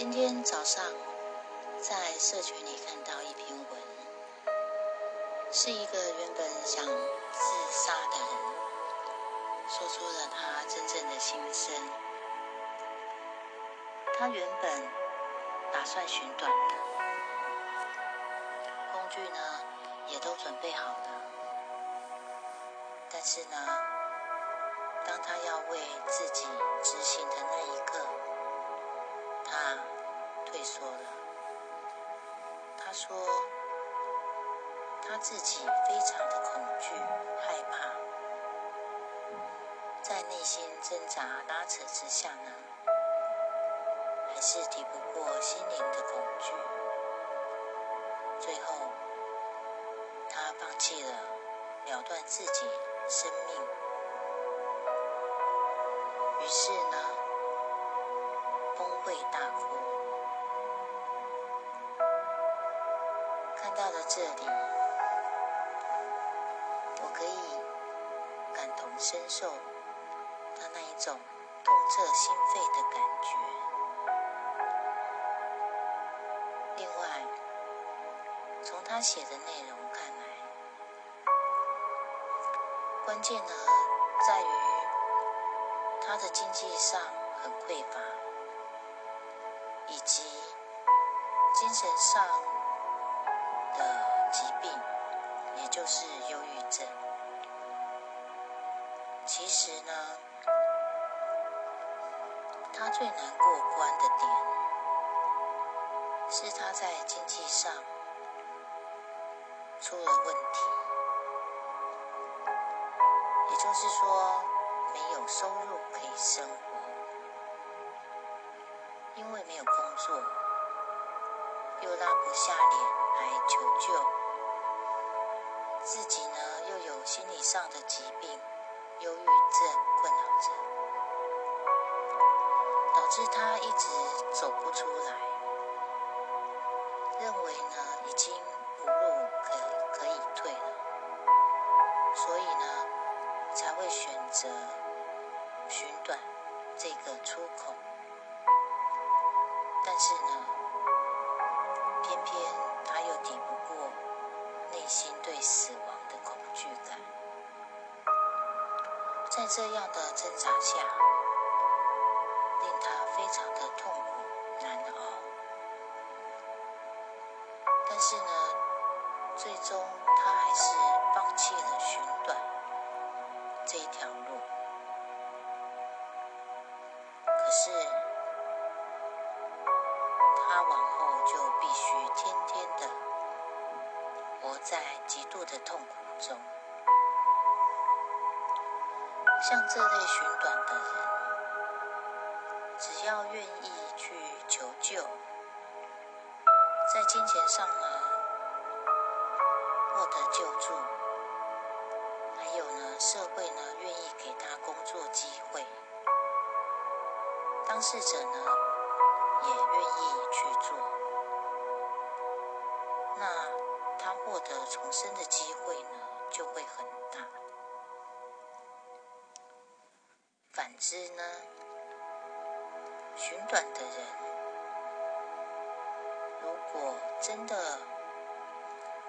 今天早上在社群里看到一篇文，是一个原本想自杀的人说出了他真正的心声。他原本打算寻短的，工具呢也都准备好了，但是呢，当他要为自己退缩了。他说，他自己非常的恐惧、害怕，在内心挣扎拉扯之下呢，还是抵不过心灵的恐惧。最后，他放弃了了断自己生命，于是呢，崩溃大哭。看到了这里，我可以感同身受他那一种痛彻心扉的感觉。另外，从他写的内容看来，关键呢在于他的经济上很匮乏，以及精神上的疾病，也就是忧郁症。其实呢，他最难过关的点是他在经济上出了问题，也就是说没有收入可以生活，因为没有工作，又拉不下脸来求救，自己呢又有心理上的疾病，忧郁症困扰着，导致他一直走不出来，认为呢已经无路可可以退了，所以呢才会选择寻短这个出口，但是呢。偏偏他又抵不过内心对死亡的恐惧感，在这样的挣扎下，令他非常的痛苦难熬。但是呢，最终他还是放弃了寻短这一条路。活在极度的痛苦中。像这类寻短的人，只要愿意去求救，在金钱上呢获得救助，还有呢社会呢愿意给他工作机会，当事者呢。重生的机会呢，就会很大。反之呢，寻短的人，如果真的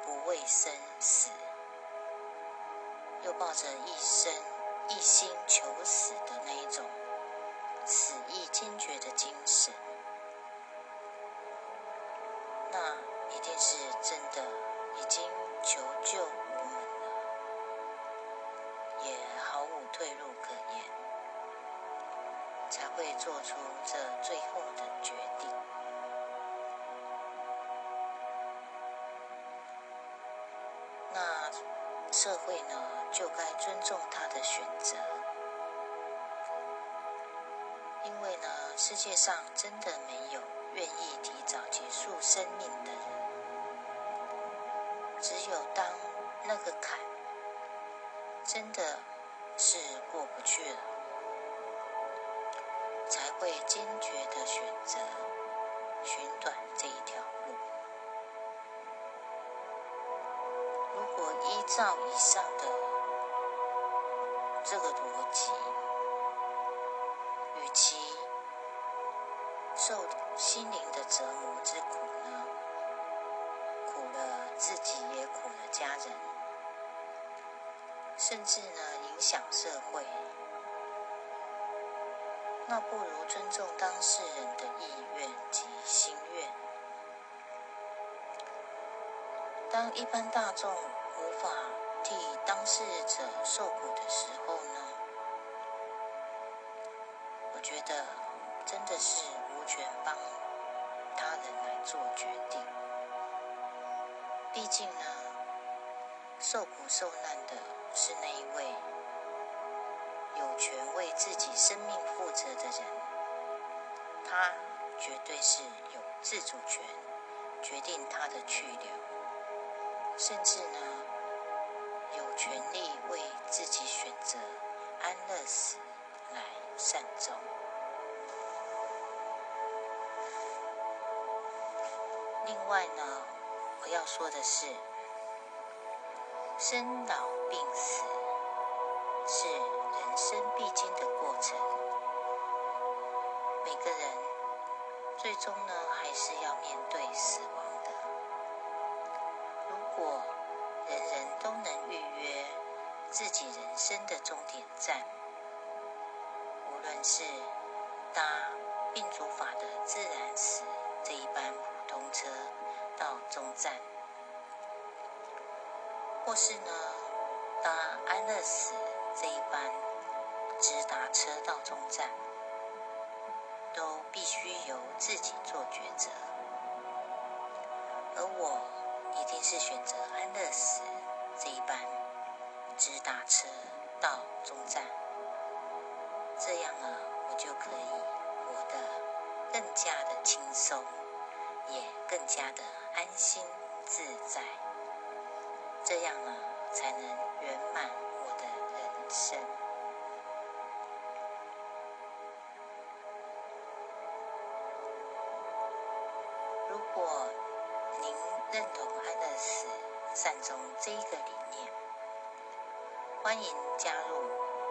不畏生死，又抱着一生一心求死的那一种死意坚决的精神。也毫无退路可言，才会做出这最后的决定。那社会呢，就该尊重他的选择，因为呢，世界上真的没有。愿意提早结束生命的人，只有当那个坎真的是过不去了，才会坚决的选择寻短这一条路。如果依照以上的这个逻辑，与其受心灵的折磨之苦呢？苦了自己，也苦了家人，甚至呢影响社会。那不如尊重当事人的意愿及心愿。当一般大众无法替当事者受苦的时候呢？我觉得真的是无权帮他人来做决定。毕竟呢，受苦受难的是那一位。有权为自己生命负责的人，他绝对是有自主权，决定他的去留，甚至呢，有权利为自己选择安乐死来善终。另外呢，我要说的是，生老病死是。人生必经的过程，每个人最终呢还是要面对死亡的。如果人人都能预约自己人生的终点站，无论是搭病主法的自然死这一班普通车到终站，或是呢搭安乐死这一班。直达车到终站，都必须由自己做抉择。而我一定是选择安乐死这一班直达车到终站，这样呢，我就可以活得更加的轻松，也更加的安心自在。这样呢，才能圆满我的人生。如果您认同安乐死善终这一个理念，欢迎加入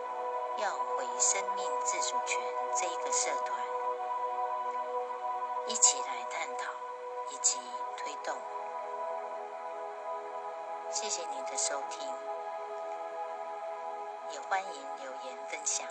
“要回生命自主权”这一个社团，一起来探讨以及推动。谢谢您的收听，也欢迎留言分享。